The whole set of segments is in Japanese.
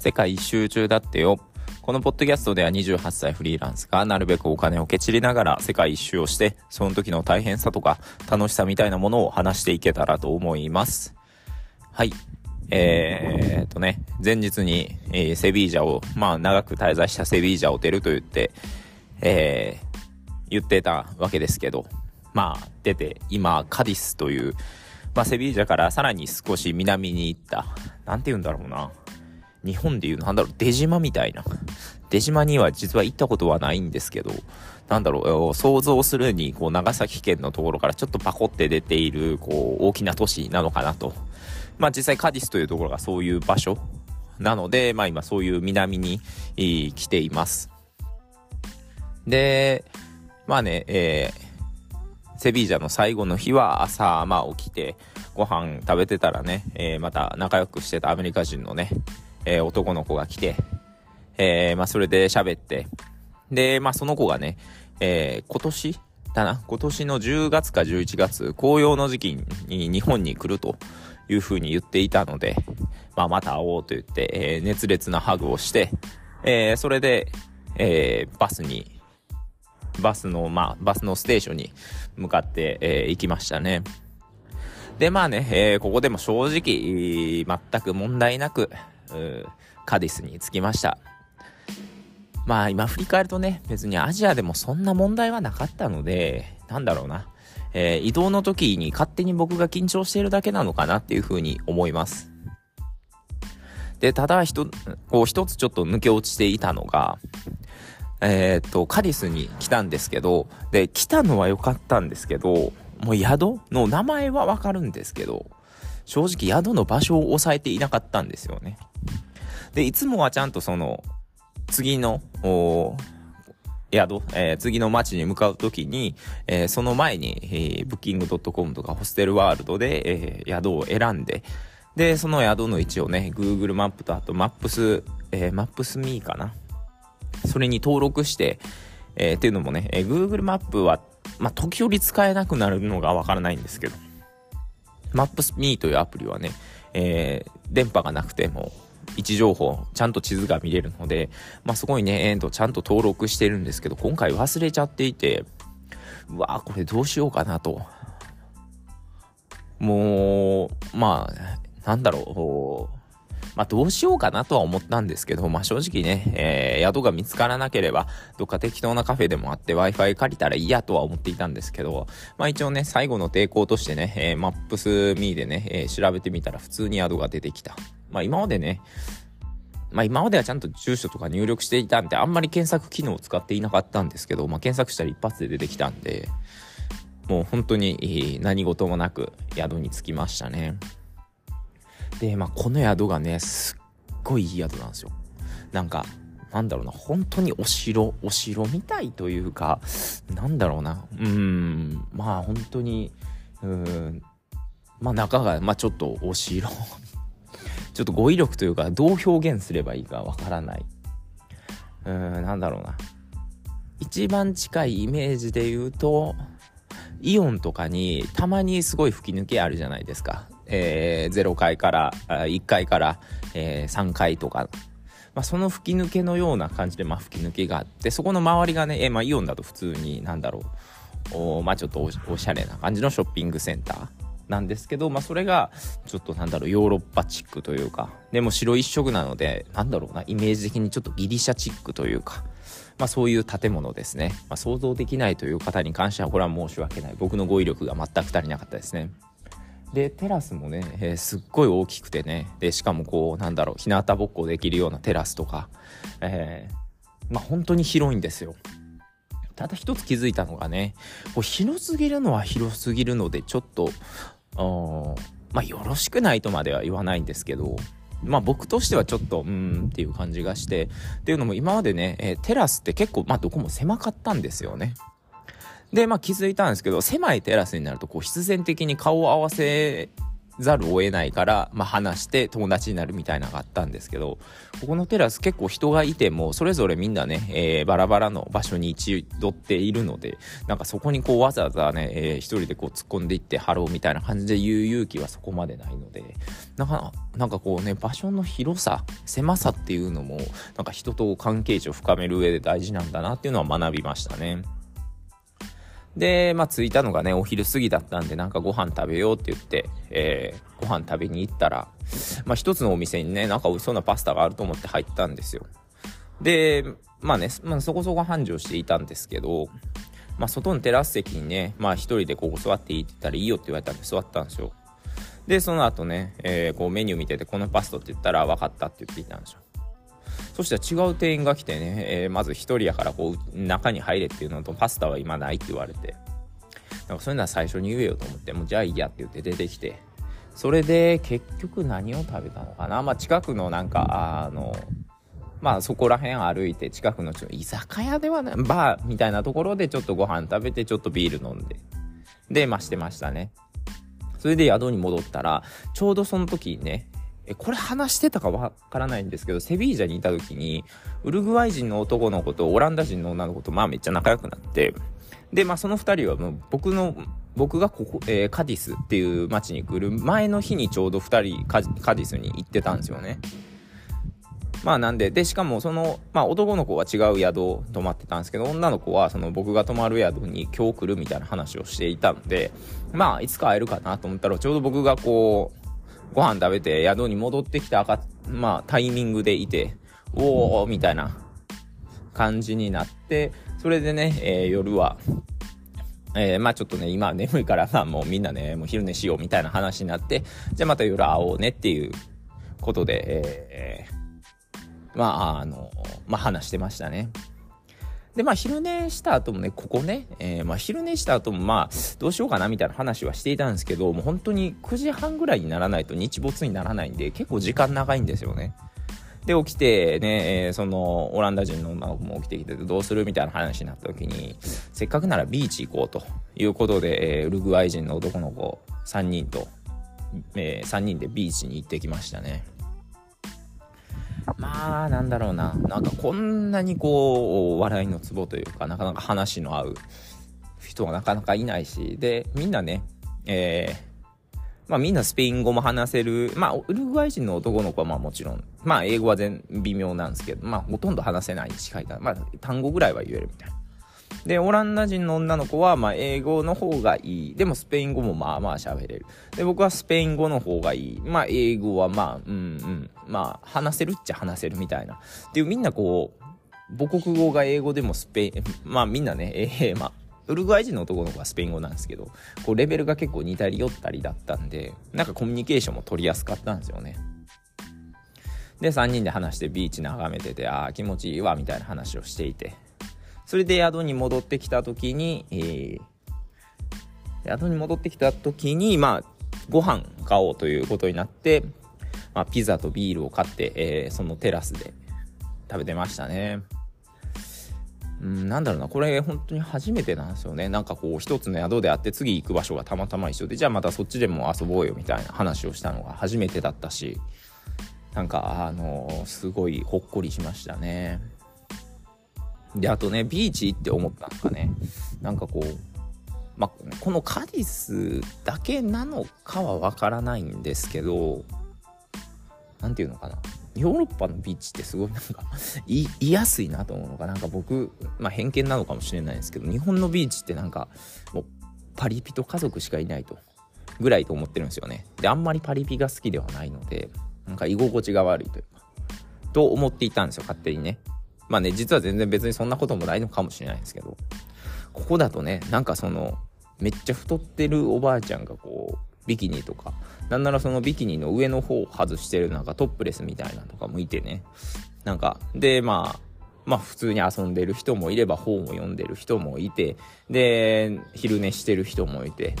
世界一周中だってよ。このポッドキャストでは28歳フリーランスがなるべくお金をけちりながら世界一周をして、その時の大変さとか楽しさみたいなものを話していけたらと思います。はい。えー、っとね、前日に、えー、セビージャを、まあ長く滞在したセビージャを出ると言って、えー、言ってたわけですけど、まあ出て、今、カディスという、まあセビージャからさらに少し南に行った、なんて言うんだろうな。日本でいうなんだろう、出島みたいな。出島には実は行ったことはないんですけど、なんだろう、想像するに、こう、長崎県のところからちょっとパコって出ている、こう、大きな都市なのかなと。まあ実際カディスというところがそういう場所なので、まあ今そういう南に、来ています。で、まあね、えー、セビージャの最後の日は朝、まあ起きて、ご飯食べてたらね、えー、また仲良くしてたアメリカ人のね、えー、男の子が来て、えー、まあ、それで喋って、で、まあ、その子がね、えー、今年だな、今年の10月か11月、紅葉の時期に日本に来るというふうに言っていたので、まあ、また会おうと言って、えー、熱烈なハグをして、えー、それで、えー、バスに、バスの、まあ、バスのステーションに向かって、えー、行きましたね。で、まあね、えー、ここでも正直、全く問題なく、カディスに着きました。まあ今振り返るとね、別にアジアでもそんな問題はなかったので、なんだろうな。えー、移動の時に勝手に僕が緊張しているだけなのかなっていうふうに思います。で、ただ一、こう一つちょっと抜け落ちていたのが、えー、っと、カディスに来たんですけど、で、来たのは良かったんですけど、もう宿の名前はわかるんですけど、正直宿の場所を押さえていなかったんですよね。で、いつもはちゃんとその、次の、宿、えー、次の街に向かうときに、えー、その前に、えー、ブッキングドットコムとかホステルワールドで、えー、宿を選んで、で、その宿の位置をね、Google マップとあとマップス、えー、マップスミーかな。それに登録して、えー、っていうのもね、えー、Google マップは、まあ、時折使えなくなるのがわからないんですけど、Maps.me というアプリはね、えー、電波がなくても、位置情報、ちゃんと地図が見れるので、まあ、すごいね、えー、と、ちゃんと登録してるんですけど、今回忘れちゃっていて、うわこれどうしようかなと。もう、まあ、なんだろう、まあ、どうしようかなとは思ったんですけど、まあ、正直ね、えー、宿が見つからなければ、どっか適当なカフェでもあって Wi-Fi 借りたらいいやとは思っていたんですけど、まあ、一応ね、最後の抵抗としてね、えー、マップスミーでね、えー、調べてみたら普通に宿が出てきた。まあ、今までね、まあ今まではちゃんと住所とか入力していたんで、あんまり検索機能を使っていなかったんですけど、まあ検索したら一発で出てきたんで、もう本当に何事もなく宿に着きましたね。で、まあ、この宿がね、すっごいいい宿なんですよ。なんか、なんだろうな、本当にお城、お城みたいというか、なんだろうな、うん、まあ本当に、うん、まあ中が、まあちょっとお城、ちょっと語彙力というか、どう表現すればいいかわからない。うん、なんだろうな。一番近いイメージで言うと、イオンとかにたまにすごい吹き抜けあるじゃないですか。えー、0階から、1階から、えー、3階とか、まあ、その吹き抜けのような感じで、まあ、吹き抜けがあって、そこの周りがね、えー、まあ、イオンだと普通に、なんだろう、おまあ、ちょっとおしゃれな感じのショッピングセンターなんですけど、まあ、それが、ちょっとなんだろう、ヨーロッパチックというか、でも白一色なので、なんだろうな、イメージ的にちょっとギリシャチックというか、まあ、そういう建物ですね。まあ、想像できないという方に関しては、これは申し訳ない。僕の語彙力が全く足りなかったですね。でテラスもね、えー、すっごい大きくてね。でしかもこうなんだろう日向ぼっこできるようなテラスとか、えー、まあ本当に広いんですよ。ただ一つ気づいたのがねこう広すぎるのは広すぎるのでちょっとまあよろしくないとまでは言わないんですけどまあ僕としてはちょっとうんっていう感じがして。っていうのも今までね、えー、テラスって結構まあどこも狭かったんですよね。で、まあ気づいたんですけど、狭いテラスになると、こう必然的に顔を合わせざるを得ないから、まあ、話して友達になるみたいなのがあったんですけど、ここのテラス結構人がいても、それぞれみんなね、えー、バラバラの場所に陣取っているので、なんかそこにこうわざわざね、えー、一人でこう突っ込んでいってハローみたいな感じで言う勇気はそこまでないので、なんか、なんかこうね、場所の広さ、狭さっていうのも、なんか人と関係値を深める上で大事なんだなっていうのは学びましたね。で、まあ着いたのがね、お昼過ぎだったんで、なんかご飯食べようって言って、えー、ご飯食べに行ったら、まあ一つのお店にね、なんか美味しそうなパスタがあると思って入ったんですよ。で、まあね、まあ、そこそこ繁盛していたんですけど、まあ外のテラス席にね、まあ一人でここ座っていいって言ったらいいよって言われたんで座ったんですよ。で、その後ね、えー、こうメニュー見てて、このパスタって言ったら分かったって言っていたんですよ。そしたら違う店員が来てね、えー、まず1人やからこう中に入れっていうのとパスタは今ないって言われて。なんかそういうのは最初に言えよと思ってもうじゃあいいやって言って出てきて。それで結局何を食べたのかな？まあ近くのなんかあのまあそこら辺歩いて近くの居酒屋ではないバーみたいなところでちょっとご飯食べてちょっとビール飲んで。でまあしてましたね。それで宿に戻ったらちょうどその時にねえこれ話してたかわからないんですけどセビージャにいた時にウルグアイ人の男の子とオランダ人の女の子とまあめっちゃ仲良くなってでまあその2人はもう僕の僕がここ、えー、カディスっていう街に来る前の日にちょうど2人カディスに行ってたんですよね。まあなんででしかもその、まあ、男の子は違う宿泊まってたんですけど女の子はその僕が泊まる宿に今日来るみたいな話をしていたのでまあいつか会えるかなと思ったらちょうど僕がこうご飯食べて宿に戻ってきたか、まあ、タイミングでいて、おーみたいな感じになって、それでね、えー、夜は、えー、まあちょっとね、今眠いから、まあもうみんなね、もう昼寝しようみたいな話になって、じゃあまた夜会おうねっていうことで、えー、まああの、まあ話してましたね。で、まあ、昼寝した後もね、ここね、えー、まあ、昼寝した後も、まあ、どうしようかなみたいな話はしていたんですけど、もう本当に9時半ぐらいにならないと日没にならないんで、結構時間長いんですよね。で、起きてね、えー、その、オランダ人の女の子も起きてきてどうするみたいな話になった時に、せっかくならビーチ行こうということで、えー、ウルグアイ人の男の子3人と、えー、3人でビーチに行ってきましたね。まあなんだろうな。なんかこんなにこう笑いのツボというかなかなか話の合う人はなかなかいないし。でみんなねえー、まあみんなスペイン語も話せる。まあウルグアイ人の男の子はまあもちろん。まあ英語は全微妙なんですけどまあほとんど話せないに近いからまあ単語ぐらいは言えるみたいな。で、オランダ人の女の子は、まあ、英語の方がいい。でも、スペイン語もまあまあ喋れる。で、僕はスペイン語の方がいい。まあ、英語はまあ、うんうん。まあ、話せるっちゃ話せるみたいな。っていう、みんなこう、母国語が英語でもスペイン、まあみんなね、ええー、まあ、ウルグアイ人の男の子はスペイン語なんですけど、こう、レベルが結構似たり寄ったりだったんで、なんかコミュニケーションも取りやすかったんですよね。で、3人で話してビーチ眺めてて、ああ、気持ちいいわ、みたいな話をしていて。それで宿に戻ってきた時に、えー、宿に戻ってきた時に、まあ、ご飯買おうということになって、まあ、ピザとビールを買って、えー、そのテラスで食べてましたね。うん、なんだろうな、これ本当に初めてなんですよね。なんかこう、一つの宿であって、次行く場所がたまたま一緒で、じゃあまたそっちでも遊ぼうよみたいな話をしたのが初めてだったし、なんか、あのー、すごいほっこりしましたね。で、あとね、ビーチって思ったのがね、なんかこう、ま、このカディスだけなのかはわからないんですけど、何て言うのかな。ヨーロッパのビーチってすごいなんかい、いやすいなと思うのか、なんか僕、まあ偏見なのかもしれないですけど、日本のビーチってなんか、もう、パリピと家族しかいないと、ぐらいと思ってるんですよね。で、あんまりパリピが好きではないので、なんか居心地が悪いというか、と思っていたんですよ、勝手にね。まあね、実は全然別にそんなこともないのかもしれないですけど、ここだとね、なんかその、めっちゃ太ってるおばあちゃんがこう、ビキニとか、なんならそのビキニの上の方を外してるなんかトップレスみたいなのとかもいてね、なんか、で、まあ、まあ普通に遊んでる人もいれば本を読んでる人もいて、で、昼寝してる人もいて、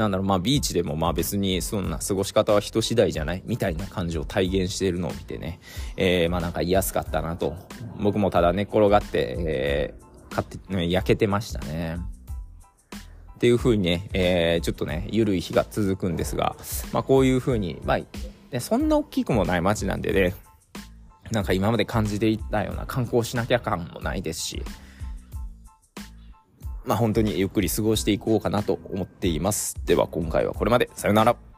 なんだろう、まあビーチでもまあ別にそんな過ごし方は人次第じゃない？みたいな感じを体現しているのを見てね、えー、まあなんか言いやすかったなと。僕もただ寝転がって、えー、買って、焼けてましたね。っていう風にね、えー、ちょっとね、ゆるい日が続くんですが、まあこういう風に、まあ、ね、そんな大きくもない街なんでね、なんか今まで感じていたような観光しなきゃ感もないですし、まあ本当にゆっくり過ごしていこうかなと思っています。では今回はこれまで。さよなら。